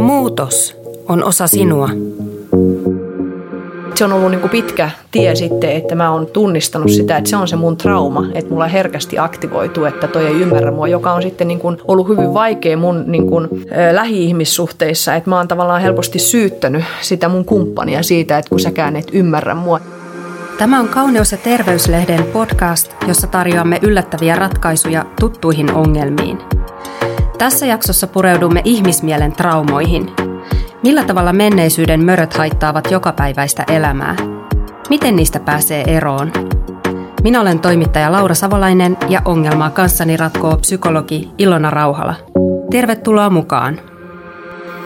Muutos on osa sinua. Se on ollut niin kuin pitkä tie sitten, että mä oon tunnistanut sitä, että se on se mun trauma, että mulla herkästi aktivoituu, että toi ei ymmärrä mua, joka on sitten niin kuin ollut hyvin vaikea mun niin kuin, lähi-ihmissuhteissa, että mä oon tavallaan helposti syyttänyt sitä mun kumppania siitä, että kun säkään et ymmärrä mua. Tämä on Kauneus- ja terveyslehden podcast, jossa tarjoamme yllättäviä ratkaisuja tuttuihin ongelmiin. Tässä jaksossa pureudumme ihmismielen traumoihin. Millä tavalla menneisyyden möröt haittaavat jokapäiväistä elämää? Miten niistä pääsee eroon? Minä olen toimittaja Laura Savolainen ja ongelmaa kanssani ratkoo psykologi Ilona Rauhala. Tervetuloa mukaan.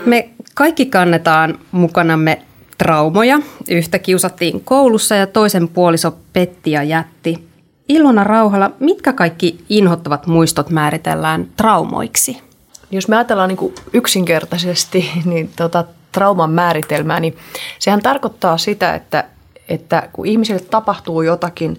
Me kaikki kannetaan mukanamme traumoja. Yhtä kiusattiin koulussa ja toisen puoliso petti ja jätti. Ilona Rauhala, mitkä kaikki inhottavat muistot määritellään traumoiksi? Jos me ajatellaan niin kuin yksinkertaisesti niin tota, trauman määritelmää, niin sehän tarkoittaa sitä, että, että kun ihmisille tapahtuu jotakin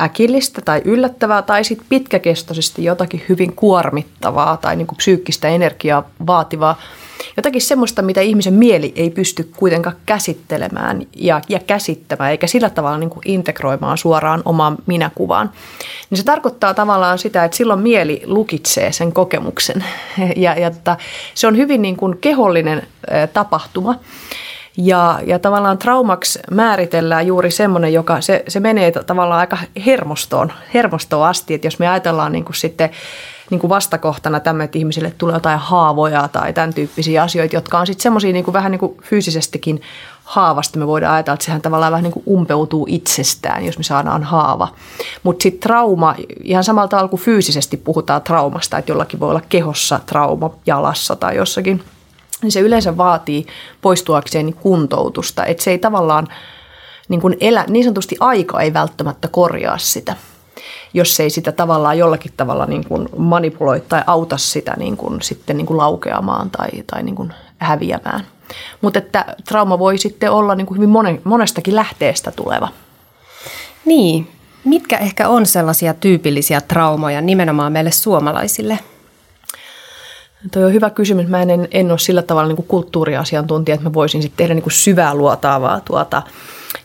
äkillistä tai yllättävää tai sitten pitkäkestoisesti jotakin hyvin kuormittavaa tai niin kuin psyykkistä energiaa vaativaa – jotakin semmoista, mitä ihmisen mieli ei pysty kuitenkaan käsittelemään ja, ja käsittämään, eikä sillä tavalla niin kuin integroimaan suoraan omaan minäkuvaan. Niin se tarkoittaa tavallaan sitä, että silloin mieli lukitsee sen kokemuksen ja, ja että se on hyvin niin kuin kehollinen tapahtuma. Ja, ja tavallaan traumaksi määritellään juuri semmoinen, joka se, se menee tavallaan aika hermostoon, hermostoon asti, että jos me ajatellaan niin kuin sitten niin kuin vastakohtana tämmöinen, että ihmisille tulee jotain haavoja tai tämän tyyppisiä asioita, jotka on sitten semmoisia niin vähän niin kuin fyysisestikin haavasta. Me voidaan ajatella, että sehän tavallaan vähän niin kuin umpeutuu itsestään, jos me saadaan haava. Mutta sitten trauma, ihan samalla tavalla kuin fyysisesti puhutaan traumasta, että jollakin voi olla kehossa trauma jalassa tai jossakin, niin se yleensä vaatii poistuakseen kuntoutusta. Että se ei tavallaan niin, kuin elä, niin sanotusti aika ei välttämättä korjaa sitä jos ei sitä tavallaan jollakin tavalla niin kuin manipuloi tai auta sitä niin kuin, sitten niin kuin laukeamaan tai, tai niin kuin häviämään. Mutta että trauma voi sitten olla niin kuin hyvin monestakin lähteestä tuleva. Niin, mitkä ehkä on sellaisia tyypillisiä traumoja nimenomaan meille suomalaisille? Tuo on hyvä kysymys. Mä en, en ole sillä tavalla niin kuin kulttuuriasiantuntija, että mä voisin sitten tehdä niin kuin syvää luotaavaa tuota,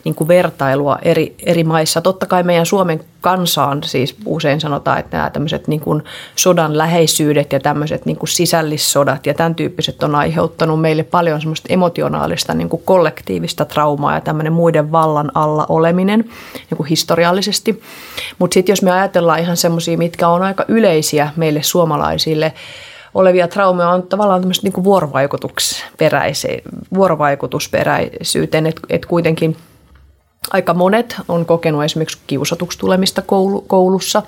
niin kuin vertailua eri, eri maissa. Totta kai meidän Suomen kansaan siis usein sanotaan, että nämä tämmöiset niin kuin sodan läheisyydet ja tämmöiset niin kuin sisällissodat ja tämän tyyppiset on aiheuttanut meille paljon semmoista emotionaalista niin kuin kollektiivista traumaa ja tämmöinen muiden vallan alla oleminen niin kuin historiallisesti. Mutta sitten jos me ajatellaan ihan semmoisia, mitkä on aika yleisiä meille suomalaisille, olevia traumeja on tavallaan tämmöistä niin vuorovaikutusperäisyyteen, että et kuitenkin – Aika monet on kokenut esimerkiksi kiusatuksi tulemista koulu, koulussa.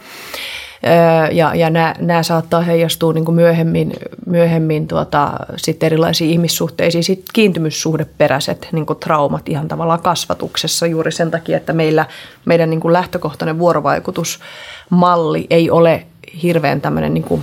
Ja, ja nämä, nämä saattaa heijastua niin kuin myöhemmin, myöhemmin tuota, sitten erilaisiin ihmissuhteisiin, sitten kiintymyssuhdeperäiset niin kuin traumat ihan tavallaan kasvatuksessa juuri sen takia, että meillä, meidän niin kuin lähtökohtainen vuorovaikutusmalli ei ole hirveän tämmöinen niin kuin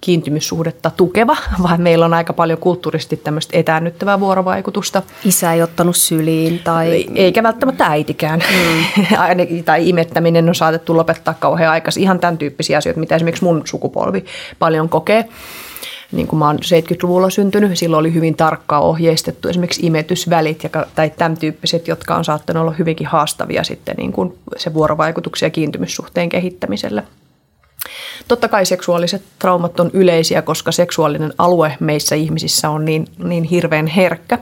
kiintymyssuhdetta tukeva, vaan meillä on aika paljon kulttuurisesti tämmöistä etäännyttävää vuorovaikutusta. Isä ei ottanut syliin tai... Eikä välttämättä äitikään. Mm. tai imettäminen on saatettu lopettaa kauhean aikaisin. Ihan tämän tyyppisiä asioita, mitä esimerkiksi mun sukupolvi paljon kokee. Niin kuin mä oon 70-luvulla syntynyt, silloin oli hyvin tarkkaa ohjeistettu esimerkiksi imetysvälit ja, tai tämän tyyppiset, jotka on saattanut olla hyvinkin haastavia sitten niin kuin se vuorovaikutuksen ja kiintymyssuhteen kehittämiselle. Totta kai seksuaaliset traumat on yleisiä, koska seksuaalinen alue meissä ihmisissä on niin, niin hirveän herkkä.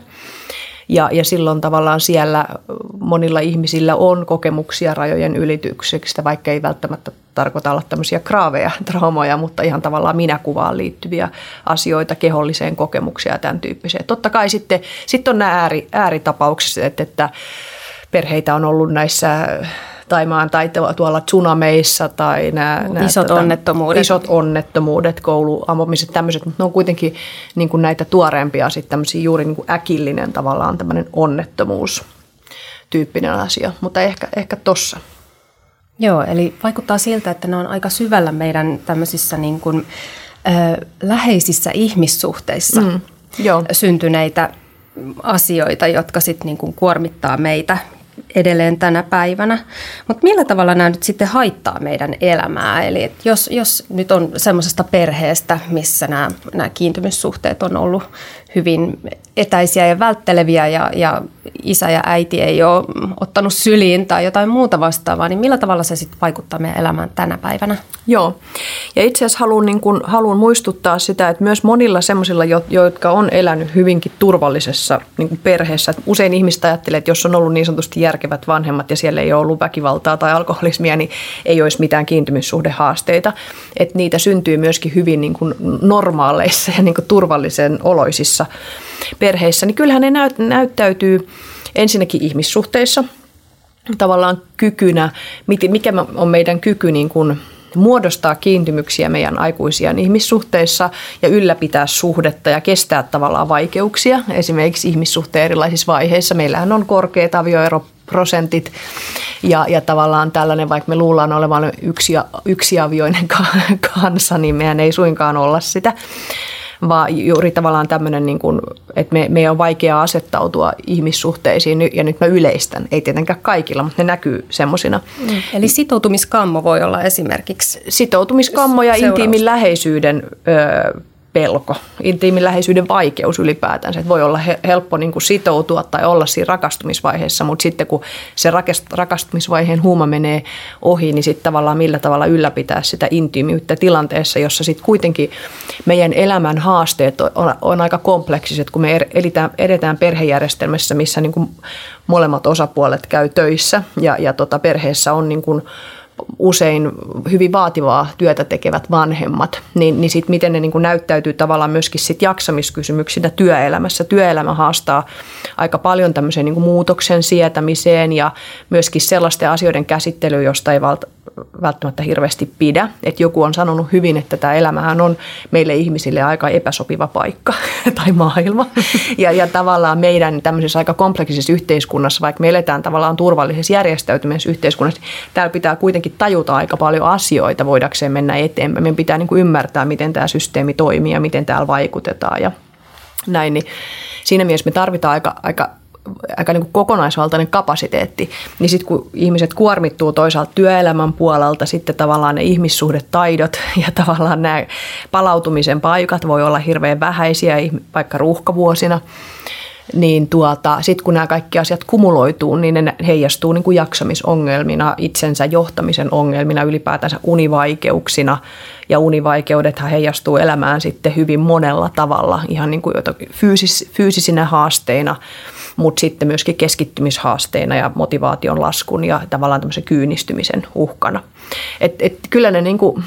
Ja, ja silloin tavallaan siellä monilla ihmisillä on kokemuksia rajojen ylityksestä, vaikka ei välttämättä tarkoita olla tämmöisiä kraaveja traumoja, mutta ihan tavallaan minäkuvaan liittyviä asioita, keholliseen kokemuksia ja tämän tyyppisiä. Totta kai sitten, sitten on nämä ääri, ääritapauksissa, että perheitä on ollut näissä Taimaan tai tuolla tsunameissa tai nämä, nämä isot tota, onnettomuudet. Isot onnettomuudet, kouluampumiset, tämmöiset, mutta ne on kuitenkin niin kuin näitä tuoreempia sitten tämmöisiä juuri niin kuin äkillinen tavallaan tämmöinen onnettomuus tyyppinen asia, mutta ehkä, ehkä tossa. Joo, eli vaikuttaa siltä, että ne on aika syvällä meidän tämmöisissä niin kuin, ö, läheisissä ihmissuhteissa mm, joo. syntyneitä asioita, jotka sitten niin kuormittaa meitä edelleen tänä päivänä. Mutta millä tavalla nämä nyt sitten haittaa meidän elämää? Eli jos, jos nyt on semmoisesta perheestä, missä nämä, nämä kiintymyssuhteet on ollut hyvin etäisiä ja vältteleviä ja, ja isä ja äiti ei ole ottanut syliin tai jotain muuta vastaavaa, niin millä tavalla se sitten vaikuttaa meidän elämään tänä päivänä? Joo, ja itse asiassa haluan, niin kun, haluan muistuttaa sitä, että myös monilla semmoisilla, jotka on elänyt hyvinkin turvallisessa niin perheessä, että usein ihmiset ajattelee, että jos on ollut niin sanotusti järkevät vanhemmat ja siellä ei ole ollut väkivaltaa tai alkoholismia, niin ei olisi mitään kiintymyssuhdehaasteita. Että niitä syntyy myöskin hyvin niin kuin normaaleissa ja niin kuin turvallisen oloisissa perheissä, niin kyllähän ne näyt, näyttäytyy ensinnäkin ihmissuhteissa tavallaan kykynä, mikä on meidän kyky niin kuin muodostaa kiintymyksiä meidän aikuisia ihmissuhteissa ja ylläpitää suhdetta ja kestää tavallaan vaikeuksia. Esimerkiksi ihmissuhteen erilaisissa vaiheissa. Meillähän on korkeat avioeroprosentit ja, ja tavallaan tällainen, vaikka me luullaan olevan yksi, yksiavioinen kansa, niin mehän ei suinkaan olla sitä vaan juuri tavallaan tämmöinen, niin kuin, että me, meidän on vaikea asettautua ihmissuhteisiin, ja nyt mä yleistän, ei tietenkään kaikilla, mutta ne näkyy semmoisina. Mm. Eli sitoutumiskammo voi olla esimerkiksi Sitoutumiskammo ja intiimin läheisyyden ö, pelko, intiimin läheisyyden vaikeus ylipäätään. Että voi olla helppo niin kuin sitoutua tai olla siinä rakastumisvaiheessa, mutta sitten kun se rakastumisvaiheen huuma menee ohi, niin sitten tavallaan millä tavalla ylläpitää sitä intiimiyttä tilanteessa, jossa sitten kuitenkin meidän elämän haasteet on, on aika kompleksiset, kun me er-, edetään, edetään perhejärjestelmässä, missä niin kuin molemmat osapuolet käy töissä ja, ja tota perheessä on niin kuin usein hyvin vaativaa työtä tekevät vanhemmat, niin, niin sit miten ne niin kuin näyttäytyy tavallaan myöskin sit jaksamiskysymyksinä työelämässä. Työelämä haastaa aika paljon tämmöisen niin kuin muutoksen sietämiseen ja myöskin sellaisten asioiden käsittelyyn, josta ei välttämättä hirveästi pidä. Että joku on sanonut hyvin, että tämä elämähän on meille ihmisille aika epäsopiva paikka tai maailma. Ja, ja tavallaan meidän tämmöisessä aika kompleksisessa yhteiskunnassa, vaikka me eletään tavallaan turvallisessa järjestäytymisessä yhteiskunnassa, täällä pitää kuitenkin tajuta aika paljon asioita voidakseen mennä eteenpäin. Meidän pitää niin kuin ymmärtää, miten tämä systeemi toimii ja miten täällä vaikutetaan ja näin. Niin siinä mielessä me tarvitaan aika, aika aika niin kuin kokonaisvaltainen kapasiteetti, niin sitten kun ihmiset kuormittuu toisaalta työelämän puolelta, sitten tavallaan ne ihmissuhdetaidot ja tavallaan nämä palautumisen paikat voi olla hirveän vähäisiä, vaikka ruuhkavuosina, niin tuota, sitten kun nämä kaikki asiat kumuloituu, niin ne heijastuu niin kuin jaksamisongelmina, itsensä johtamisen ongelmina, ylipäätänsä univaikeuksina. Ja univaikeudethan heijastuu elämään sitten hyvin monella tavalla, ihan niin kuin fyysis, fyysisinä haasteina – mutta sitten myöskin keskittymishaasteina ja motivaation laskun ja tavallaan tämmöisen kyynistymisen uhkana. Et, et kyllä ne niin kuin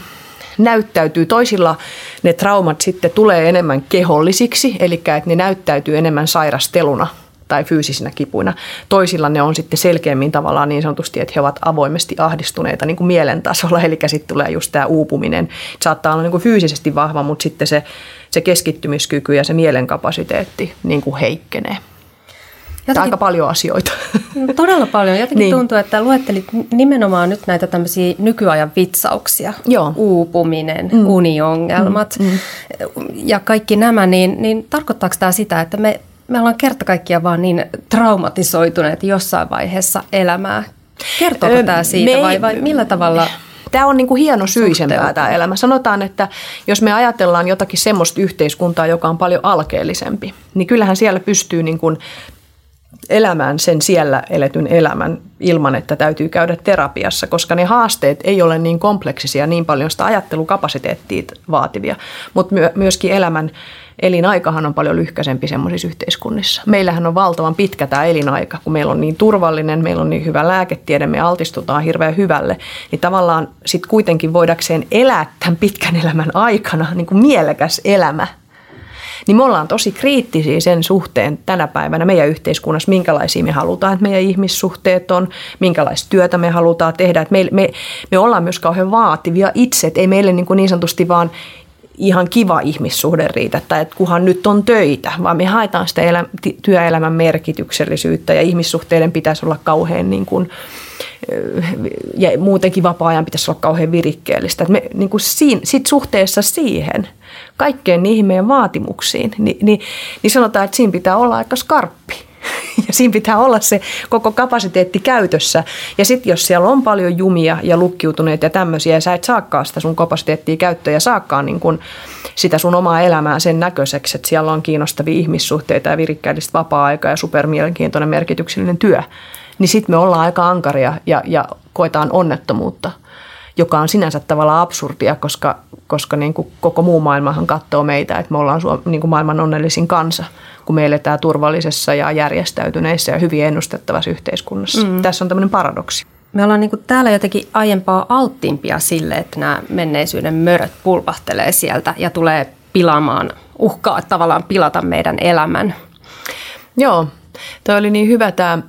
näyttäytyy, toisilla ne traumat sitten tulee enemmän kehollisiksi, eli että ne näyttäytyy enemmän sairasteluna tai fyysisinä kipuina. Toisilla ne on sitten selkeämmin tavallaan niin sanotusti, että he ovat avoimesti ahdistuneita niin kuin mielen tasolla, eli sitten tulee just tämä uupuminen. Saattaa olla niin kuin fyysisesti vahva, mutta sitten se, se keskittymiskyky ja se mielenkapasiteetti niin kuin heikkenee. Jotenkin, aika paljon asioita. No, todella paljon. Jotenkin niin. tuntuu, että luettelit nimenomaan nyt näitä tämmöisiä nykyajan vitsauksia. Joo. Uupuminen, mm. uniongelmat mm. Mm. ja kaikki nämä, niin, niin tarkoittaako tämä sitä, että me, me ollaan kerta kaikkiaan vaan niin traumatisoituneet jossain vaiheessa elämää? Kertooko öö, tämä siitä me vai, vai millä tavalla... Tämä on niin kuin hieno syisempää tämä elämä. Sanotaan, että jos me ajatellaan jotakin semmoista yhteiskuntaa, joka on paljon alkeellisempi, niin kyllähän siellä pystyy niin kuin elämään sen siellä eletyn elämän ilman, että täytyy käydä terapiassa, koska ne haasteet ei ole niin kompleksisia, niin paljon sitä ajattelukapasiteettia vaativia, mutta myöskin elämän elinaikahan on paljon lyhkäisempi semmoisissa yhteiskunnissa. Meillähän on valtavan pitkä tämä elinaika, kun meillä on niin turvallinen, meillä on niin hyvä lääketiede, me altistutaan hirveän hyvälle, niin tavallaan sitten kuitenkin voidakseen elää tämän pitkän elämän aikana niin kuin mielekäs elämä – niin me ollaan tosi kriittisiä sen suhteen tänä päivänä meidän yhteiskunnassa, minkälaisia me halutaan, että meidän ihmissuhteet on, minkälaista työtä me halutaan tehdä. Että me, me, me ollaan myös kauhean vaativia itse, että ei meille niin, kuin niin sanotusti vaan ihan kiva ihmissuhde riitä, tai että kuhan nyt on töitä, vaan me haetaan sitä elä, työelämän merkityksellisyyttä ja ihmissuhteiden pitäisi olla kauhean niin kuin, ja muutenkin vapaa-ajan pitäisi olla kauhean virikkeellistä. Että me niin kuin siinä, sit suhteessa siihen – kaikkeen niihin meidän vaatimuksiin, niin, niin, niin sanotaan, että siinä pitää olla aika skarppi. Ja siinä pitää olla se koko kapasiteetti käytössä. Ja sitten jos siellä on paljon jumia ja lukkiutuneita ja tämmöisiä, ja sä et saakaan sitä sun kapasiteettia käyttöön ja saakkaan niin kun sitä sun omaa elämää sen näköiseksi, että siellä on kiinnostavia ihmissuhteita ja virikkäistä vapaa-aikaa ja supermielenkiintoinen merkityksellinen työ, niin sitten me ollaan aika ankaria ja, ja koetaan onnettomuutta – joka on sinänsä tavallaan absurdia, koska, koska niin kuin koko muu maailmahan katsoo meitä, että me ollaan niin kuin maailman onnellisin kansa, kun me eletään turvallisessa ja järjestäytyneessä ja hyvin ennustettavassa yhteiskunnassa. Mm. Tässä on tämmöinen paradoksi. Me ollaan niin kuin täällä jotenkin aiempaa alttiimpia sille, että nämä menneisyyden möröt pulpahtelee sieltä ja tulee pilaamaan, uhkaa tavallaan pilata meidän elämän. Joo, tämä oli niin hyvä tämä,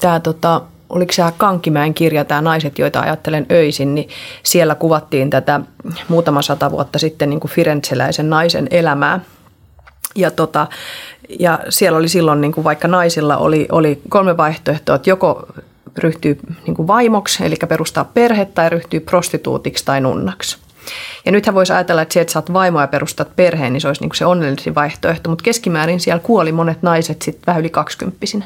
tämä tota, oliko se Kankkimäen kirja, tämä Naiset, joita ajattelen öisin, niin siellä kuvattiin tätä muutama sata vuotta sitten niin kuin Firenzeläisen naisen elämää. Ja, tota, ja siellä oli silloin, niin kuin vaikka naisilla oli, oli kolme vaihtoehtoa, että joko ryhtyy niin kuin vaimoksi, eli perustaa perhe, tai ryhtyy prostituutiksi tai nunnaksi. Ja nythän voisi ajatella, että se, että saat vaimoa ja perustat perheen, niin se olisi niin kuin se onnellisin vaihtoehto, mutta keskimäärin siellä kuoli monet naiset sitten vähän yli kaksikymppisinä.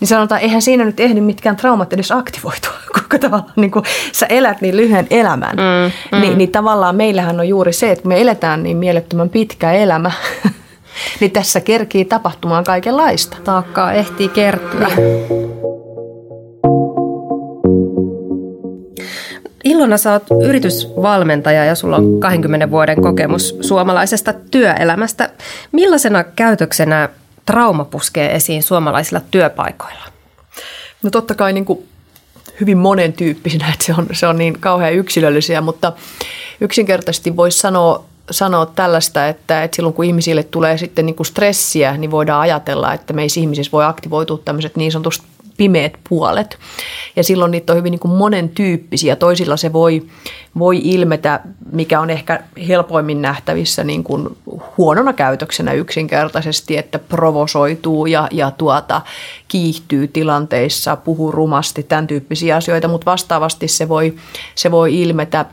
Niin sanotaan, eihän siinä nyt ehdi mitkään traumat edes aktivoitua, koska tavallaan niin kuin sä elät niin lyhyen elämän. Mm, mm. Niin, niin tavallaan meillähän on juuri se, että me eletään niin mielettömän pitkä elämä, niin tässä kerkii tapahtumaan kaikenlaista. Taakkaa ehtii kertyä. Ilona, sä oot yritysvalmentaja ja sulla on 20 vuoden kokemus suomalaisesta työelämästä. Millaisena käytöksenä trauma puskee esiin suomalaisilla työpaikoilla? No totta kai niin kuin hyvin monen tyyppisinä, että se on, se on niin kauhean yksilöllisiä, mutta yksinkertaisesti voisi sanoa, sanoa tällaista, että, että silloin kun ihmisille tulee sitten niin kuin stressiä, niin voidaan ajatella, että meissä ihmisissä voi aktivoitua tämmöiset niin sanotusti pimeät puolet. Ja silloin niitä on hyvin niin kuin monen tyyppisiä. Toisilla se voi, voi ilmetä, mikä on ehkä helpoimmin nähtävissä niin kuin huonona käytöksenä yksinkertaisesti, että provosoituu ja, ja tuota, kiihtyy tilanteissa, puhuu rumasti, tämän tyyppisiä asioita, mutta vastaavasti se voi, se voi ilmetä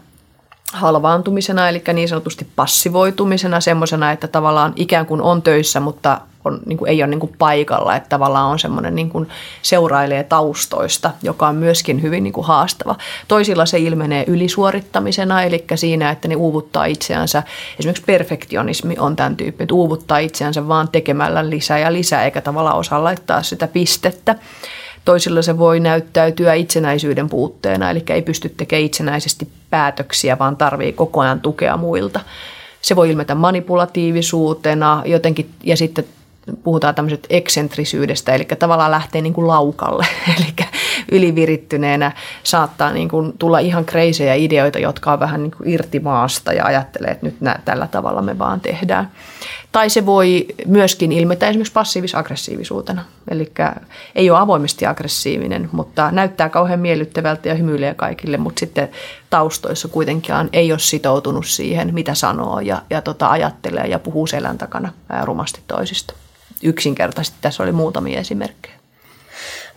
halvaantumisena, eli niin sanotusti passivoitumisena, semmoisena, että tavallaan ikään kuin on töissä, mutta on, niin kuin, ei ole niin kuin paikalla, että tavallaan on semmoinen niin kuin seurailee taustoista, joka on myöskin hyvin niin kuin haastava. Toisilla se ilmenee ylisuorittamisena, eli siinä, että ne uuvuttaa itseänsä. Esimerkiksi perfektionismi on tämän tyyppi, että uuvuttaa itseänsä vaan tekemällä lisää ja lisää, eikä tavallaan osaa laittaa sitä pistettä. Toisilla se voi näyttäytyä itsenäisyyden puutteena, eli ei pysty tekemään itsenäisesti päätöksiä, vaan tarvii koko ajan tukea muilta. Se voi ilmetä manipulatiivisuutena jotenkin, ja sitten puhutaan tämmöisestä eksentrisyydestä, eli tavallaan lähtee niin kuin laukalle, eli ylivirittyneenä saattaa niin kuin tulla ihan kreisejä ideoita, jotka on vähän niin kuin irti maasta ja ajattelee, että nyt nää, tällä tavalla me vaan tehdään. Tai se voi myöskin ilmetä esimerkiksi passiivis-aggressiivisuutena, eli ei ole avoimesti aggressiivinen, mutta näyttää kauhean miellyttävältä ja hymyilee kaikille, mutta sitten taustoissa kuitenkin ei ole sitoutunut siihen, mitä sanoo ja, ja tota, ajattelee ja puhuu selän takana rumasti toisista yksinkertaisesti tässä oli muutamia esimerkkejä.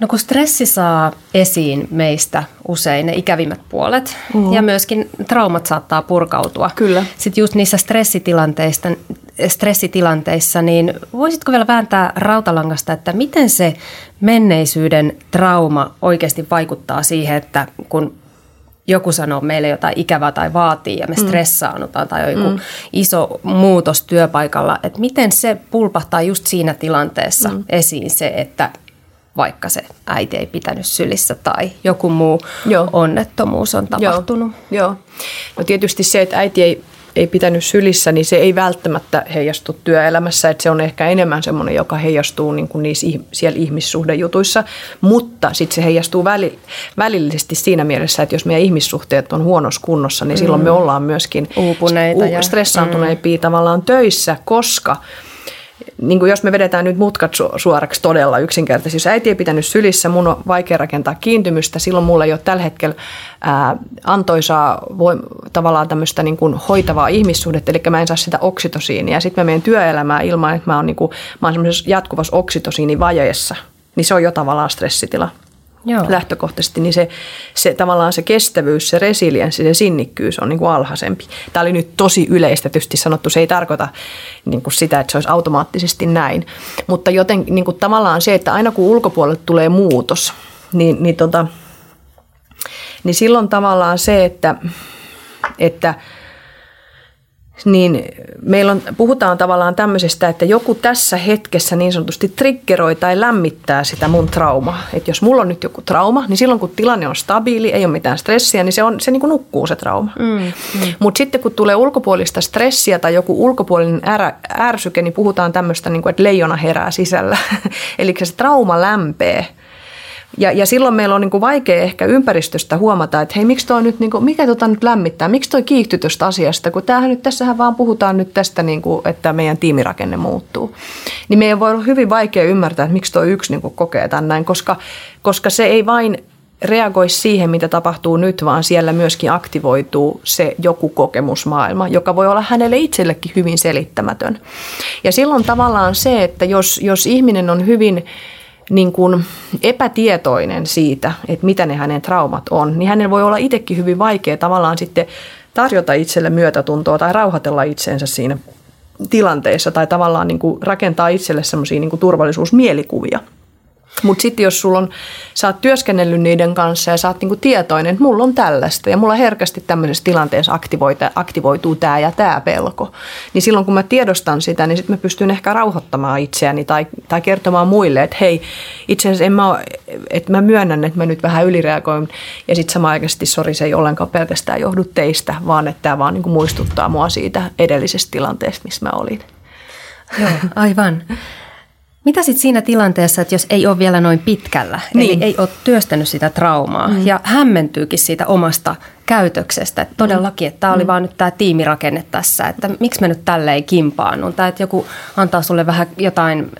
No kun stressi saa esiin meistä usein ne ikävimmät puolet mm. ja myöskin traumat saattaa purkautua. Kyllä. Sitten just niissä stressitilanteissa, stressitilanteissa, niin voisitko vielä vääntää rautalangasta, että miten se menneisyyden trauma oikeasti vaikuttaa siihen, että kun joku sanoo meille jotain ikävää tai vaatii ja me mm. stressaannutaan tai on joku mm. iso muutos työpaikalla, että miten se pulpahtaa just siinä tilanteessa mm. esiin se, että vaikka se äiti ei pitänyt sylissä tai joku muu Joo. onnettomuus on tapahtunut. Joo. Joo. No tietysti se, että äiti ei ei pitänyt sylissä, niin se ei välttämättä heijastu työelämässä. Että se on ehkä enemmän semmoinen, joka heijastuu niin kuin niissä, siellä ihmissuhdejutuissa. Mutta sitten se heijastuu väli, välillisesti siinä mielessä, että jos meidän ihmissuhteet on huonossa kunnossa, niin silloin me mm. ollaan myöskin uupuneita ja stressaantuneempia mm. tavallaan töissä, koska – niin kuin jos me vedetään nyt mutkat suoraksi todella yksinkertaisesti, jos äiti ei pitänyt sylissä, mun on vaikea rakentaa kiintymystä, silloin mulla ei ole tällä hetkellä ää, antoisaa voi, tavallaan tämmöistä niin kuin hoitavaa ihmissuhdetta, eli mä en saa sitä oksitosiinia. Ja sitten mä menen työelämään ilman, että mä oon, niin kuin, mä oon semmoisessa jatkuvassa oksitosiinivajeessa, niin se on jo tavallaan stressitila. Joo. lähtökohtaisesti, niin se, se tavallaan se kestävyys, se resilienssi, se sinnikkyys on niin kuin alhaisempi. Tämä oli nyt tosi yleistä tietysti sanottu, se ei tarkoita niin kuin sitä, että se olisi automaattisesti näin. Mutta joten niin kuin tavallaan se, että aina kun ulkopuolelle tulee muutos, niin, niin, tota, niin silloin tavallaan se, että, että – niin meillä on, puhutaan tavallaan tämmöisestä, että joku tässä hetkessä niin sanotusti triggeroi tai lämmittää sitä mun traumaa. Että jos mulla on nyt joku trauma, niin silloin kun tilanne on stabiili, ei ole mitään stressiä, niin se, on, se niin kuin nukkuu se trauma. Mm, mm. Mutta sitten kun tulee ulkopuolista stressiä tai joku ulkopuolinen ärä, ärsyke, niin puhutaan tämmöistä, niin kuin, että leijona herää sisällä. Eli se trauma lämpee ja, ja silloin meillä on niin kuin vaikea ehkä ympäristöstä huomata, että hei, miksi toi nyt, niin kuin, mikä tota nyt lämmittää, miksi toi kiihtyy tuosta asiasta, kun tämähän nyt, tässähän vaan puhutaan nyt tästä, niin kuin, että meidän tiimirakenne muuttuu. Niin meidän voi olla hyvin vaikea ymmärtää, että miksi toi yksi niin kuin kokee tämän näin, koska, koska se ei vain reagoi siihen, mitä tapahtuu nyt, vaan siellä myöskin aktivoituu se joku kokemusmaailma, joka voi olla hänelle itsellekin hyvin selittämätön. Ja silloin tavallaan se, että jos, jos ihminen on hyvin niin kuin epätietoinen siitä, että mitä ne hänen traumat on, niin hänellä voi olla itsekin hyvin vaikea tavallaan sitten tarjota itselle myötätuntoa tai rauhoitella itseensä siinä tilanteessa tai tavallaan niin kuin rakentaa itselle semmoisia niin turvallisuusmielikuvia – mutta sitten jos sulla on, sä oot työskennellyt niiden kanssa ja sä oot niinku tietoinen, että mulla on tällaista ja mulla herkästi tämmöisessä tilanteessa aktivoituu tämä ja tämä pelko, niin silloin kun mä tiedostan sitä, niin sitten mä pystyn ehkä rauhoittamaan itseäni tai, tai kertomaan muille, että hei, itse asiassa en mä, että mä myönnän, että mä nyt vähän ylireagoin ja sitten samaaikaisesti, sori, se ei ollenkaan pelkästään johdu teistä, vaan että tämä vaan niinku muistuttaa mua siitä edellisestä tilanteesta, missä mä olin. Joo, aivan. Mitä sitten siinä tilanteessa, että jos ei ole vielä noin pitkällä, niin. eli ei ole työstänyt sitä traumaa mm. ja hämmentyykin siitä omasta käytöksestä, että todellakin, että tämä oli mm. vaan nyt tämä tiimirakenne tässä, että miksi mä nyt tälleen kimpaannun, tai että joku antaa sulle vähän jotain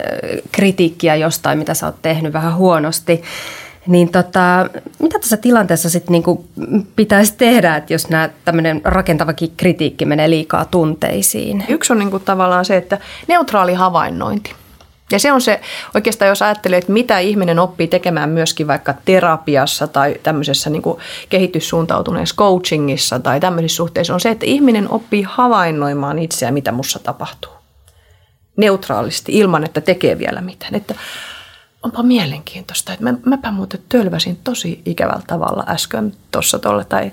kritiikkiä jostain, mitä sä oot tehnyt vähän huonosti, niin tota, mitä tässä tilanteessa sitten niinku pitäisi tehdä, että jos nämä tämmöinen rakentavakin kritiikki menee liikaa tunteisiin? Yksi on niinku tavallaan se, että neutraali havainnointi. Ja se on se, oikeastaan jos ajattelee, että mitä ihminen oppii tekemään myöskin vaikka terapiassa tai tämmöisessä niin kehityssuuntautuneessa coachingissa tai tämmöisissä suhteissa, on se, että ihminen oppii havainnoimaan itseä, mitä mussa tapahtuu. Neutraalisti, ilman että tekee vielä mitään. Että onpa mielenkiintoista, että mä, mäpä muuten tölväsin tosi ikävällä tavalla äsken tuossa tuolla. Tai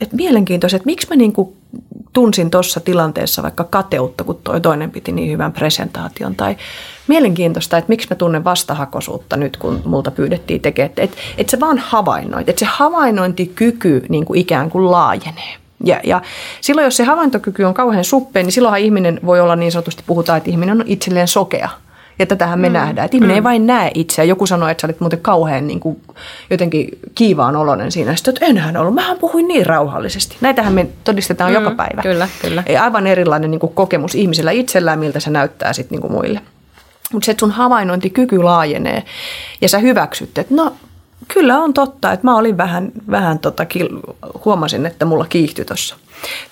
että mielenkiintoista, että miksi mä niin kuin tunsin tuossa tilanteessa vaikka kateutta, kun toi toinen piti niin hyvän presentaation. Tai mielenkiintoista, että miksi mä tunnen vastahakoisuutta nyt, kun multa pyydettiin tekemään. Että et, et se vaan havainnoit, että se havainnointikyky niin kuin ikään kuin laajenee. Ja, ja silloin, jos se havaintokyky on kauhean suppea, niin silloinhan ihminen voi olla niin sanotusti, puhutaan, että ihminen on itselleen sokea – ja tätähän me mm. nähdään. Että ihminen mm. ei vain näe itseä. Joku sanoi, että sä olit muuten kauhean niin kuin, jotenkin kiivaan oloinen siinä. Sitten, että enhän ollut. Mähän puhuin niin rauhallisesti. Näitähän me todistetaan mm. joka päivä. Kyllä, kyllä. Ei aivan erilainen niin kuin, kokemus ihmisellä itsellään, miltä se näyttää sitten niin kuin muille. Mutta se, että sun havainnointikyky laajenee ja sä hyväksyt, että no kyllä on totta, että mä olin vähän, vähän tota, huomasin, että mulla kiihtyi tuossa.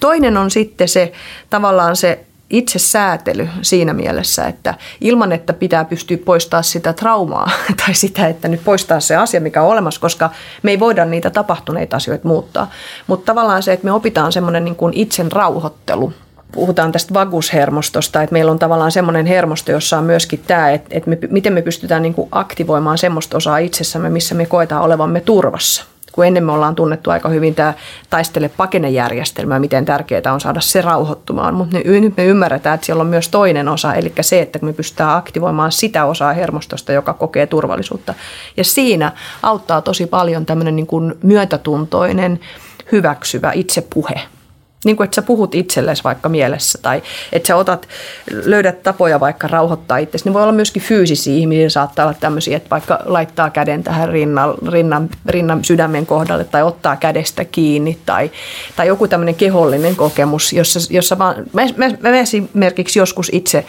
Toinen on sitten se tavallaan se itse säätely siinä mielessä, että ilman, että pitää pystyä poistaa sitä traumaa tai sitä, että nyt poistaa se asia, mikä on olemassa, koska me ei voida niitä tapahtuneita asioita muuttaa. Mutta tavallaan se, että me opitaan semmoinen niin kuin itsen rauhoittelu, puhutaan tästä vagushermostosta, että meillä on tavallaan semmoinen hermosto, jossa on myöskin tämä, että, että me, miten me pystytään niin kuin aktivoimaan semmoista osaa itsessämme, missä me koetaan olevamme turvassa kun ennen me ollaan tunnettu aika hyvin tämä taistele pakenejärjestelmä, miten tärkeää on saada se rauhoittumaan, mutta nyt me ymmärretään, että siellä on myös toinen osa, eli se, että me pystytään aktivoimaan sitä osaa hermostosta, joka kokee turvallisuutta. Ja siinä auttaa tosi paljon tämmöinen niin kuin myötätuntoinen, hyväksyvä itsepuhe niin kuin, että sä puhut itsellesi vaikka mielessä tai että sä otat, löydät tapoja vaikka rauhoittaa itsesi. Niin voi olla myöskin fyysisiä ihmisiä, saattaa olla tämmöisiä, että vaikka laittaa käden tähän rinnan, rinnan, rinnan sydämen kohdalle tai ottaa kädestä kiinni tai, tai joku tämmöinen kehollinen kokemus, jossa, jossa vaan, mä, mä, mä esimerkiksi joskus itse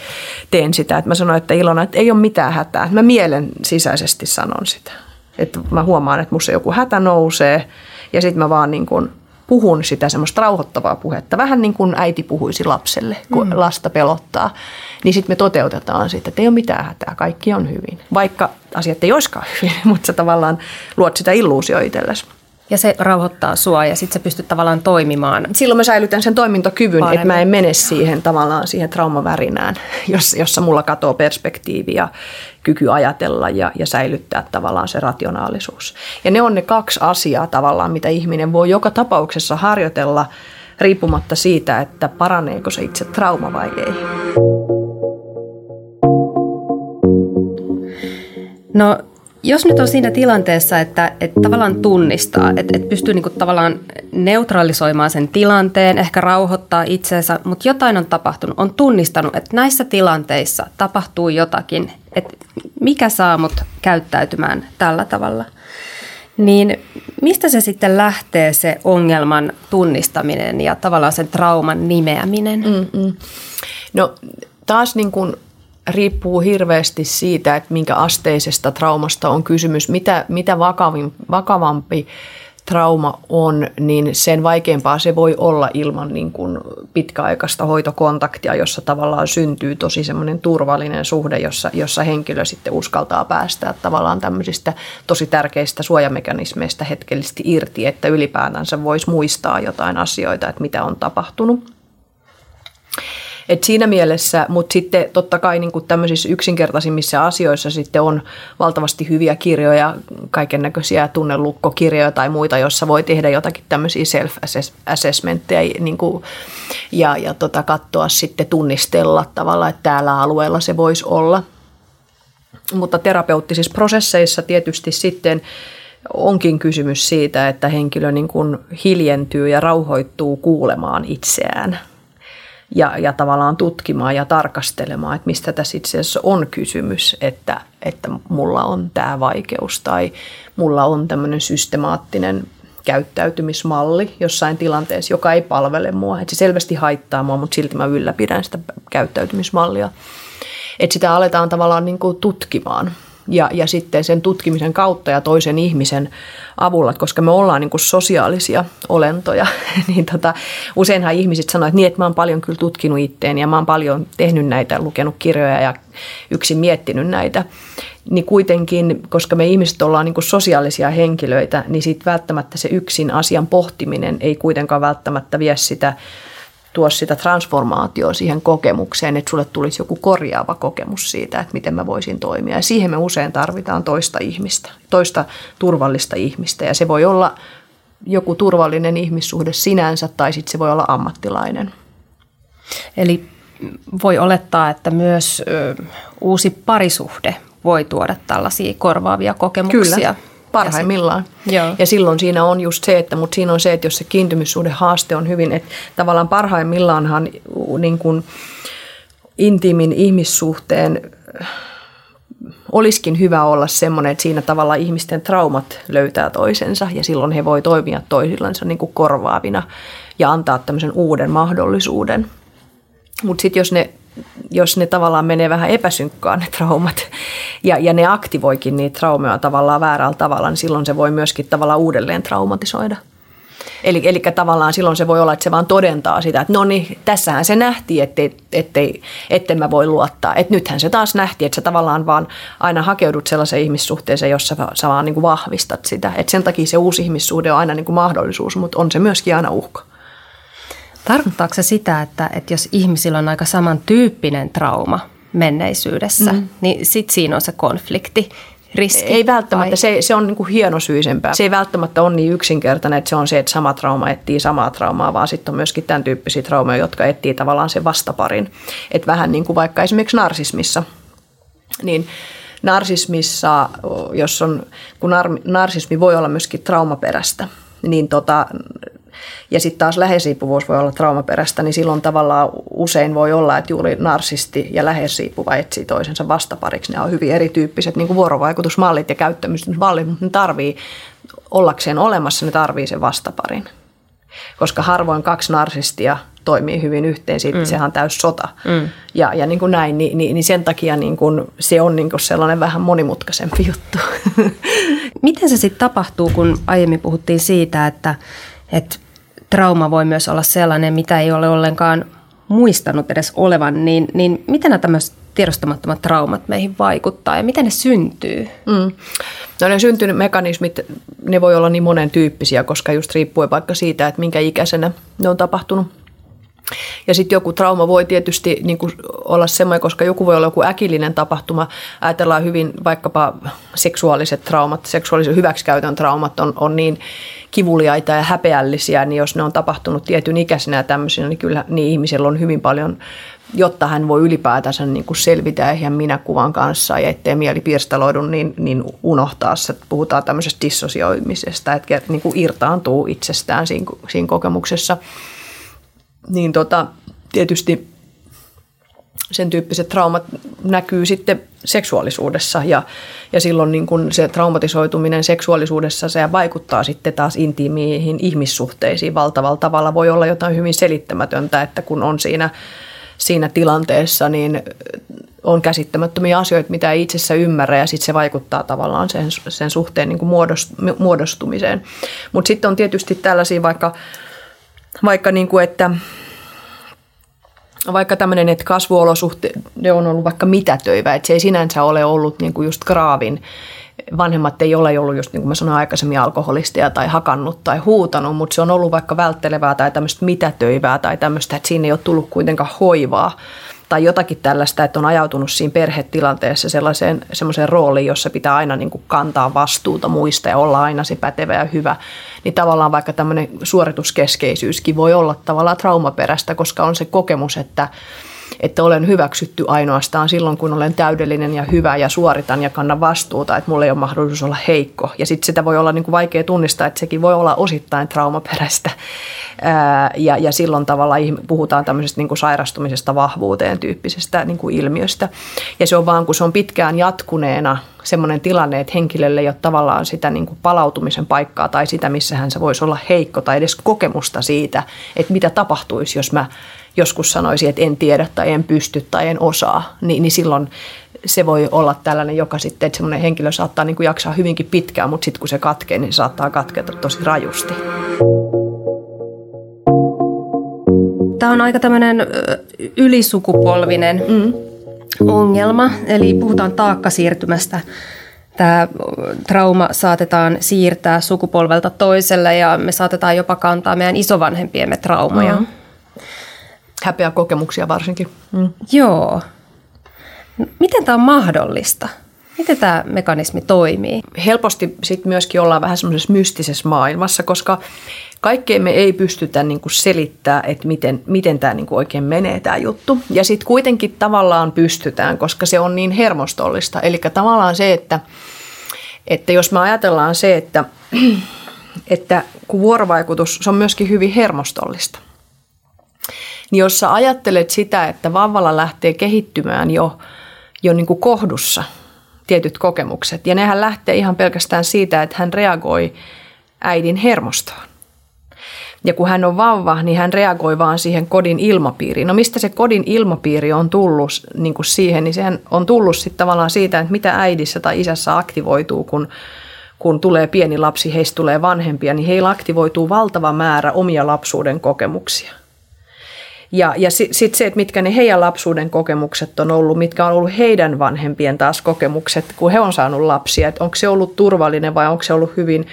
teen sitä, että mä sanon, että Ilona, että ei ole mitään hätää. Mä mielen sisäisesti sanon sitä. Että mä huomaan, että musta joku hätä nousee ja sitten mä vaan niin kuin puhun sitä semmoista rauhoittavaa puhetta, vähän niin kuin äiti puhuisi lapselle, kun mm. lasta pelottaa, niin sitten me toteutetaan sitä, että ei ole mitään hätää, kaikki on hyvin. Vaikka asiat ei olisikaan hyvin, mutta sä tavallaan luot sitä illuusio itsellesi. Ja se rauhoittaa sua ja sitten sä pystyt tavallaan toimimaan. Silloin mä säilytän sen toimintokyvyn, Paremmin. että mä en mene siihen tavallaan siihen traumavärinään, jossa mulla katoo perspektiivi ja kyky ajatella ja, ja säilyttää tavallaan se rationaalisuus. Ja ne on ne kaksi asiaa tavallaan, mitä ihminen voi joka tapauksessa harjoitella riippumatta siitä, että paraneeko se itse trauma vai ei. No jos nyt on siinä tilanteessa, että, että tavallaan tunnistaa, että, että pystyy niin kuin tavallaan neutralisoimaan sen tilanteen, ehkä rauhoittaa itseensä, mutta jotain on tapahtunut, on tunnistanut, että näissä tilanteissa tapahtuu jotakin, että mikä saa mut käyttäytymään tällä tavalla. Niin mistä se sitten lähtee se ongelman tunnistaminen ja tavallaan sen trauman nimeäminen? Mm-mm. No taas niin kuin riippuu hirveästi siitä, että minkä asteisesta traumasta on kysymys. Mitä, mitä vakavin, vakavampi trauma on, niin sen vaikeampaa se voi olla ilman niin kuin pitkäaikaista hoitokontaktia, jossa tavallaan syntyy tosi semmoinen turvallinen suhde, jossa, jossa henkilö sitten uskaltaa päästää tavallaan tämmöisistä tosi tärkeistä suojamekanismeista hetkellisesti irti, että ylipäätänsä voisi muistaa jotain asioita, että mitä on tapahtunut. Et siinä mielessä, mutta sitten totta kai niin kuin tämmöisissä yksinkertaisimmissa asioissa sitten on valtavasti hyviä kirjoja, kaiken näköisiä tunnelukkokirjoja tai muita, joissa voi tehdä jotakin tämmöisiä self-assessmentteja niin kuin, ja, ja tota, katsoa sitten tunnistella tavalla, että täällä alueella se voisi olla. Mutta terapeuttisissa prosesseissa tietysti sitten onkin kysymys siitä, että henkilö niin kuin hiljentyy ja rauhoittuu kuulemaan itseään – ja, ja tavallaan tutkimaan ja tarkastelemaan, että mistä tässä itse asiassa on kysymys, että, että mulla on tämä vaikeus tai mulla on tämmöinen systemaattinen käyttäytymismalli jossain tilanteessa, joka ei palvele mua. Että se selvästi haittaa mua, mutta silti mä ylläpidän sitä käyttäytymismallia. Että sitä aletaan tavallaan niin kuin tutkimaan ja, ja sitten sen tutkimisen kautta ja toisen ihmisen avulla, koska me ollaan niin kuin sosiaalisia olentoja, niin tota, useinhan ihmiset sanoo, että niin, että mä oon paljon kyllä tutkinut itteen ja mä oon paljon tehnyt näitä, lukenut kirjoja ja yksin miettinyt näitä, niin kuitenkin, koska me ihmiset ollaan niin kuin sosiaalisia henkilöitä, niin sitten välttämättä se yksin asian pohtiminen ei kuitenkaan välttämättä vie sitä tuo sitä transformaatioa siihen kokemukseen, että sulle tulisi joku korjaava kokemus siitä, että miten mä voisin toimia. Ja siihen me usein tarvitaan toista ihmistä, toista turvallista ihmistä. Ja se voi olla joku turvallinen ihmissuhde sinänsä tai sitten se voi olla ammattilainen. Eli voi olettaa, että myös ö, uusi parisuhde voi tuoda tällaisia korvaavia kokemuksia. Kyllä parhaimmillaan. Ja, sit, ja silloin siinä on just se, että, mutta siinä on se, että jos se kiintymyssuhde haaste on hyvin, että tavallaan parhaimmillaanhan niin kuin intiimin ihmissuhteen äh, olisikin hyvä olla semmoinen, että siinä tavalla ihmisten traumat löytää toisensa ja silloin he voi toimia toisillansa niin kuin korvaavina ja antaa tämmöisen uuden mahdollisuuden. Mutta sitten jos ne jos ne tavallaan menee vähän epäsynkkaan ne traumat ja, ja ne aktivoikin niitä traumeja tavallaan väärällä tavalla, niin silloin se voi myöskin tavallaan uudelleen traumatisoida. Eli, eli tavallaan silloin se voi olla, että se vaan todentaa sitä, että no niin, tässähän se nähtiin, ettei, ettei, ettei mä voi luottaa. Että nythän se taas nähtiin, että sä tavallaan vaan aina hakeudut sellaiseen ihmissuhteeseen, jossa sä vaan niin kuin vahvistat sitä. Että sen takia se uusi ihmissuhde on aina niin kuin mahdollisuus, mutta on se myöskin aina uhka. Tarkoittaako se sitä, että, että jos ihmisillä on aika samantyyppinen trauma menneisyydessä, mm. niin sitten siinä on se konflikti, riski? Ei välttämättä, se, se on niin kuin hienosyisempää. Se ei välttämättä ole niin yksinkertainen, että se on se, että sama trauma etsii samaa traumaa, vaan sitten on myöskin tämän tyyppisiä traumeja, jotka etsii tavallaan sen vastaparin. Että vähän niin kuin vaikka esimerkiksi narsismissa, niin narsismissa, jos on, kun narsismi voi olla myöskin traumaperäistä, niin tota, ja sitten taas läheisriippuvuus voi olla traumaperäistä, niin silloin tavallaan usein voi olla, että juuri narsisti ja läheisriippuva etsii toisensa vastapariksi. Ne on hyvin erityyppiset niin kuin vuorovaikutusmallit ja käyttämismallit, mutta ne tarvii ollakseen olemassa, ne tarvii sen vastaparin. Koska harvoin kaksi narsistia toimii hyvin yhteen, siitä mm. sehän on täys sota. Mm. Ja, ja niin kuin näin, niin, niin, niin sen takia niin kuin se on niin kuin sellainen vähän monimutkaisempi juttu. Miten se sitten tapahtuu, kun aiemmin puhuttiin siitä, että, että trauma voi myös olla sellainen, mitä ei ole ollenkaan muistanut edes olevan, niin, niin miten nämä tämmöiset tiedostamattomat traumat meihin vaikuttaa ja miten ne syntyy? Mm. No ne syntynyt mekanismit, ne voi olla niin monen tyyppisiä, koska just riippuen vaikka siitä, että minkä ikäisenä ne on tapahtunut. Ja sitten joku trauma voi tietysti niin kuin olla semmoinen, koska joku voi olla joku äkillinen tapahtuma. Ajatellaan hyvin vaikkapa seksuaaliset traumat, seksuaalisen hyväksikäytön traumat on, on niin kivuliaita ja häpeällisiä, niin jos ne on tapahtunut tietyn ikäisenä ja tämmöisenä, niin kyllä niin ihmisellä on hyvin paljon jotta hän voi ylipäätänsä niin kuin selvitä ihan minäkuvan kanssa ja ettei mieli pirstaloidu, niin, niin unohtaa se. Puhutaan tämmöisestä dissosioimisesta, että niin kuin irtaantuu itsestään siinä, siinä kokemuksessa. Niin tota, tietysti sen tyyppiset traumat näkyy sitten seksuaalisuudessa ja, ja silloin niin kun se traumatisoituminen seksuaalisuudessa se vaikuttaa sitten taas intiimiihin ihmissuhteisiin valtavalla tavalla. Voi olla jotain hyvin selittämätöntä, että kun on siinä, siinä tilanteessa, niin on käsittämättömiä asioita, mitä ei itsessä ymmärrä ja sitten se vaikuttaa tavallaan sen, sen suhteen niin muodostumiseen. Mutta sitten on tietysti tällaisia vaikka, vaikka niin kuin, että vaikka tämmöinen, että kasvuolosuhte on ollut vaikka mitätöivä, että se ei sinänsä ole ollut niin kuin just graavin. Vanhemmat ei ole ollut just niin kuin mä sanoin aikaisemmin alkoholistia tai hakannut tai huutanut, mutta se on ollut vaikka välttelevää tai tämmöistä mitätöivää tai tämmöistä, että siinä ei ole tullut kuitenkaan hoivaa tai jotakin tällaista, että on ajautunut siinä perhetilanteessa sellaiseen semmoiseen rooliin, jossa pitää aina niin kuin kantaa vastuuta muista ja olla aina se pätevä ja hyvä, niin tavallaan vaikka tämmöinen suorituskeskeisyyskin voi olla tavallaan traumaperäistä, koska on se kokemus, että että olen hyväksytty ainoastaan silloin, kun olen täydellinen ja hyvä ja suoritan ja kannan vastuuta, että mulla ei ole mahdollisuus olla heikko. Ja sitten sitä voi olla niin kuin vaikea tunnistaa, että sekin voi olla osittain traumaperäistä. ja, ja silloin tavallaan puhutaan tämmöisestä niin kuin sairastumisesta vahvuuteen tyyppisestä niin kuin ilmiöstä. Ja se on vaan, kun se on pitkään jatkuneena semmoinen tilanne, että henkilölle ei ole tavallaan sitä niin kuin palautumisen paikkaa tai sitä, missä hän se voisi olla heikko tai edes kokemusta siitä, että mitä tapahtuisi, jos mä joskus sanoisi, että en tiedä tai en pysty tai en osaa, niin, niin silloin se voi olla tällainen, joka sitten, että semmoinen henkilö saattaa niin kuin jaksaa hyvinkin pitkään, mutta sitten kun se katkee, niin se saattaa katketa tosi rajusti. Tämä on aika tämmöinen ylisukupolvinen mm. ongelma, eli puhutaan taakkasiirtymästä. Tämä trauma saatetaan siirtää sukupolvelta toiselle ja me saatetaan jopa kantaa meidän isovanhempiemme traumoja. Mm häpeä kokemuksia varsinkin. Mm. Joo. Miten tämä on mahdollista? Miten tämä mekanismi toimii? Helposti sitten myöskin ollaan vähän semmoisessa mystisessä maailmassa, koska kaikkeen me ei pystytä niin kuin selittää, että miten, miten tämä niin kuin oikein menee tämä juttu. Ja sitten kuitenkin tavallaan pystytään, koska se on niin hermostollista. Eli tavallaan se, että, että jos me ajatellaan se, että, että kun vuorovaikutus, se on myöskin hyvin hermostollista – niin jos sä ajattelet sitä, että vauvalla lähtee kehittymään jo, jo niin kuin kohdussa tietyt kokemukset, ja nehän lähtee ihan pelkästään siitä, että hän reagoi äidin hermostoon. Ja kun hän on vauva, niin hän reagoi vaan siihen kodin ilmapiiriin. No mistä se kodin ilmapiiri on tullut niin kuin siihen, niin sehän on tullut sitten tavallaan siitä, että mitä äidissä tai isässä aktivoituu, kun, kun tulee pieni lapsi, heistä tulee vanhempia, niin heillä aktivoituu valtava määrä omia lapsuuden kokemuksia – ja, ja sitten sit se, että mitkä ne heidän lapsuuden kokemukset on ollut, mitkä on ollut heidän vanhempien taas kokemukset, kun he on saanut lapsia, että onko se ollut turvallinen vai onko se ollut hyvin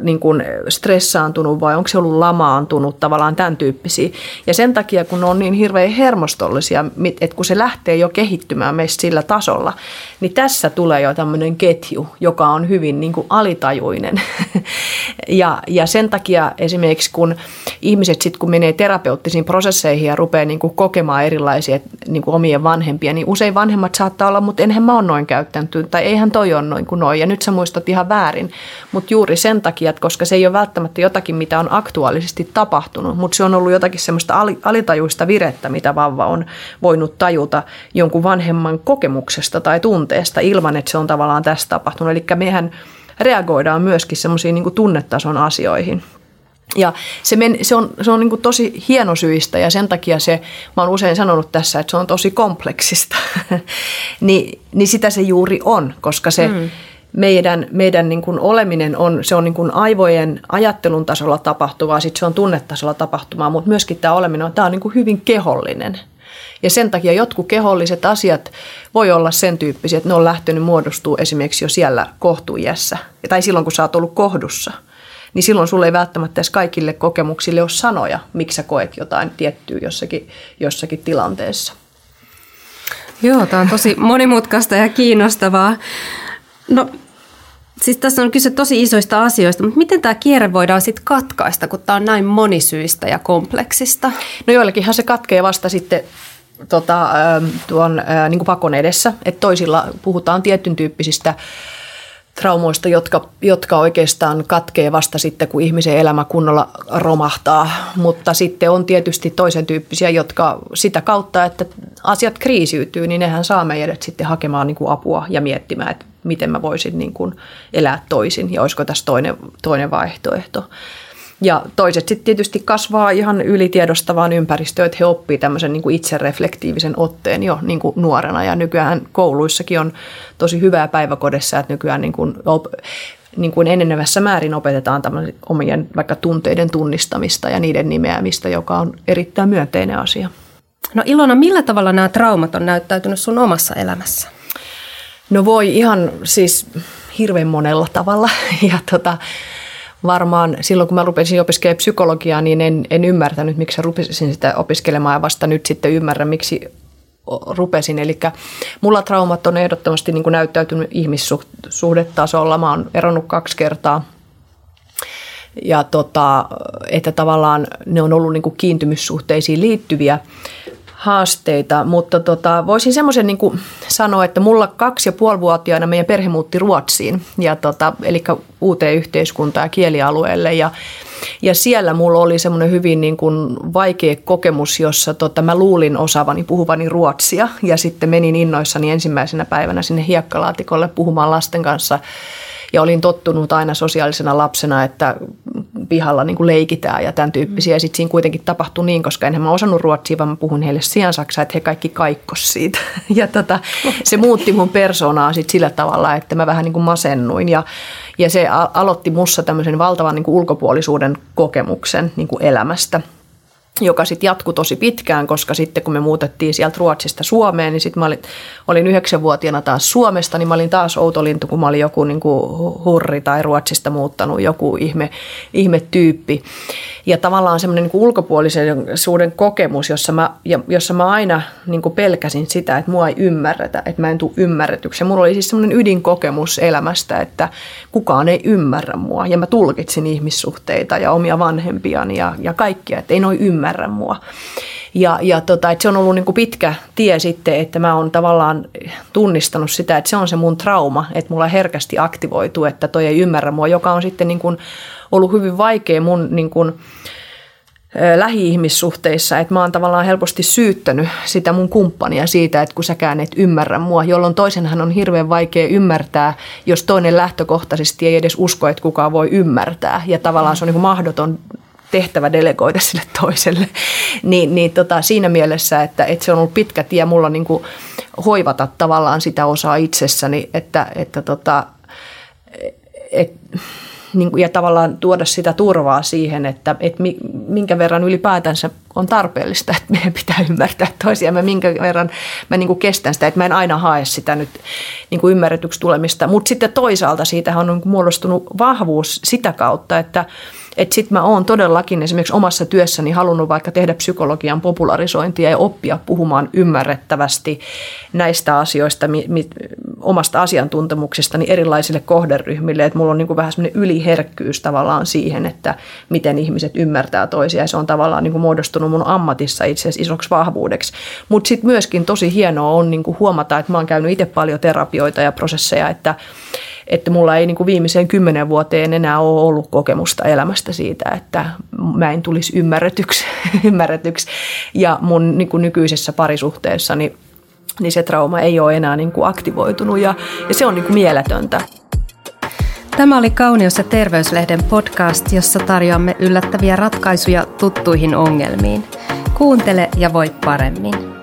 niin kuin stressaantunut vai onko se ollut lamaantunut, tavallaan tämän tyyppisiä. Ja sen takia, kun ne on niin hirveän hermostollisia, että kun se lähtee jo kehittymään meistä sillä tasolla, niin tässä tulee jo tämmöinen ketju, joka on hyvin niin kuin alitajuinen. ja, ja sen takia esimerkiksi, kun ihmiset sitten kun menee terapeuttisiin prosesseihin ja rupeaa niin kuin kokemaan erilaisia niin kuin omien vanhempia, niin usein vanhemmat saattaa olla, mutta enhän mä ole noin käyttänyt, tai eihän toi ole noin kuin noin, ja nyt sä muistat ihan väärin. Mutta juuri sen takia, että koska se ei ole välttämättä jotakin, mitä on aktuaalisesti tapahtunut, mutta se on ollut jotakin semmoista alitajuista virettä, mitä vauva on voinut tajuta jonkun vanhemman kokemuksesta tai tunteesta ilman, että se on tavallaan tässä tapahtunut. Eli mehän reagoidaan myöskin semmoisiin niin tunnetason asioihin. Ja se, men, se on, se on niin tosi hienosyistä ja sen takia se, mä oon usein sanonut tässä, että se on tosi kompleksista. Ni, niin sitä se juuri on, koska se, mm meidän, meidän niin kuin oleminen on, se on niin kuin aivojen ajattelun tasolla tapahtuvaa, sitten se on tunnetasolla tapahtuvaa, mutta myöskin tämä oleminen on, tämä on niin kuin hyvin kehollinen. Ja sen takia jotkut keholliset asiat voi olla sen tyyppisiä, että ne on lähtenyt muodostuu esimerkiksi jo siellä kohtuujässä. Tai silloin, kun sä oot ollut kohdussa. Niin silloin sulle ei välttämättä edes kaikille kokemuksille ole sanoja, miksi sä koet jotain tiettyä jossakin, jossakin tilanteessa. Joo, tämä on tosi monimutkaista ja kiinnostavaa. No, siis tässä on kyse tosi isoista asioista, mutta miten tämä kierre voidaan sitten katkaista, kun tämä on näin monisyistä ja kompleksista? No joillekinhan se katkee vasta sitten tota, tuon niin kuin pakon edessä, että toisilla puhutaan tietyn tyyppisistä traumoista, jotka, jotka oikeastaan katkee vasta sitten, kun ihmisen elämä kunnolla romahtaa. Mutta sitten on tietysti toisen tyyppisiä, jotka sitä kautta, että asiat kriisiytyy, niin nehän saa meidät sitten hakemaan niin kuin apua ja miettimään, että miten mä voisin niin kuin elää toisin ja olisiko tässä toinen, toinen vaihtoehto. Ja toiset sitten tietysti kasvaa ihan ylitiedostavaan ympäristöön, että he oppii tämmöisen niin kuin itsereflektiivisen otteen jo niin kuin nuorena. Ja nykyään kouluissakin on tosi hyvää päiväkodessa, että nykyään niin kuin op, niin kuin enenevässä määrin opetetaan omien vaikka tunteiden tunnistamista ja niiden nimeämistä, joka on erittäin myönteinen asia. No Ilona, millä tavalla nämä traumat on näyttäytynyt sun omassa elämässä? No voi ihan siis hirveän monella tavalla. Ja tota, varmaan silloin, kun mä rupesin opiskelemaan psykologiaa, niin en, en ymmärtänyt, miksi rupesin sitä opiskelemaan ja vasta nyt sitten ymmärrän, miksi rupesin. Eli mulla traumat on ehdottomasti niin kuin näyttäytynyt ihmissuhdetasolla. Mä oon eronnut kaksi kertaa ja tota, että tavallaan ne on ollut niin kuin kiintymyssuhteisiin liittyviä haasteita, mutta tota, voisin semmoisen niin sanoa, että mulla kaksi ja puolivuotiaana meidän perhe muutti Ruotsiin, ja tota, eli uuteen yhteiskuntaan ja kielialueelle, ja, ja siellä mulla oli semmoinen hyvin niin kuin vaikea kokemus, jossa tota, mä luulin osaavani puhuvani ruotsia, ja sitten menin innoissani ensimmäisenä päivänä sinne hiekkalaatikolle puhumaan lasten kanssa ja olin tottunut aina sosiaalisena lapsena, että pihalla niin kuin leikitään ja tämän tyyppisiä. Ja sitten siinä kuitenkin tapahtui niin, koska enhän mä osannut ruotsia, vaan mä puhun heille siansaksaa, että he kaikki kaikkos siitä. Ja tota, se muutti mun persoonaa sitten sillä tavalla, että mä vähän niin kuin masennuin. Ja, ja se aloitti mussa tämmöisen valtavan niin kuin ulkopuolisuuden kokemuksen niin kuin elämästä – joka sitten jatkui tosi pitkään, koska sitten kun me muutettiin sieltä Ruotsista Suomeen, niin sitten mä olin, olin yhdeksänvuotiaana taas Suomesta, niin mä olin taas outolintu, kun mä olin joku niin kuin hurri tai Ruotsista muuttanut joku ihme, ihme tyyppi. Ja tavallaan semmoinen niin ulkopuolisuuden kokemus, jossa mä, jossa mä aina niin kuin pelkäsin sitä, että mua ei ymmärretä, että mä en tule ymmärretyksi. Ja mulla oli siis semmoinen ydinkokemus elämästä, että kukaan ei ymmärrä mua. Ja mä tulkitsin ihmissuhteita ja omia vanhempiani ja, ja kaikkia, että ei noin ymmärrä mua. Ja, ja tota, että se on ollut niin kuin pitkä tie sitten, että mä oon tavallaan tunnistanut sitä, että se on se mun trauma, että mulla herkästi aktivoituu, että toi ei ymmärrä mua, joka on sitten niin kuin ollut hyvin vaikea mun niin kuin, lähi-ihmissuhteissa, että mä oon tavallaan helposti syyttänyt sitä mun kumppania siitä, että kun säkään et ymmärrä mua, jolloin toisenhan on hirveän vaikea ymmärtää, jos toinen lähtökohtaisesti ei edes usko, että kukaan voi ymmärtää. Ja tavallaan se on niin mahdoton tehtävä delegoida sille toiselle. Niin, niin tota, siinä mielessä, että, että se on ollut pitkä tie mulla niin kuin hoivata tavallaan sitä osaa itsessäni, että, että tota, et, niin kuin, ja tavallaan tuoda sitä turvaa siihen, että, että minkä verran ylipäätänsä on tarpeellista, että meidän pitää ymmärtää toisiamme, minkä verran mä niin kuin kestän sitä, että mä en aina hae sitä nyt niin kuin ymmärretyksi tulemista. Mutta sitten toisaalta siitä on muodostunut vahvuus sitä kautta, että – että sitten mä oon todellakin esimerkiksi omassa työssäni halunnut vaikka tehdä psykologian popularisointia ja oppia puhumaan ymmärrettävästi näistä asioista mi, mi, omasta asiantuntemuksestani erilaisille kohderyhmille. Että mulla on niin kuin vähän semmoinen yliherkkyys tavallaan siihen, että miten ihmiset ymmärtää toisia ja se on tavallaan niin kuin muodostunut mun ammatissa itse asiassa isoksi vahvuudeksi. Mutta sitten myöskin tosi hienoa on niin kuin huomata, että mä oon käynyt itse paljon terapioita ja prosesseja, että että mulla ei niin kuin viimeiseen kymmenen vuoteen enää ole ollut kokemusta elämästä siitä, että mä en tulisi ymmärretyksi. ymmärretyksi. Ja mun niin kuin nykyisessä parisuhteessa niin, se trauma ei ole enää niin kuin aktivoitunut ja, ja se on niin kuin mieletöntä. Tämä oli Kauneus ja terveyslehden podcast, jossa tarjoamme yllättäviä ratkaisuja tuttuihin ongelmiin. Kuuntele ja voi paremmin.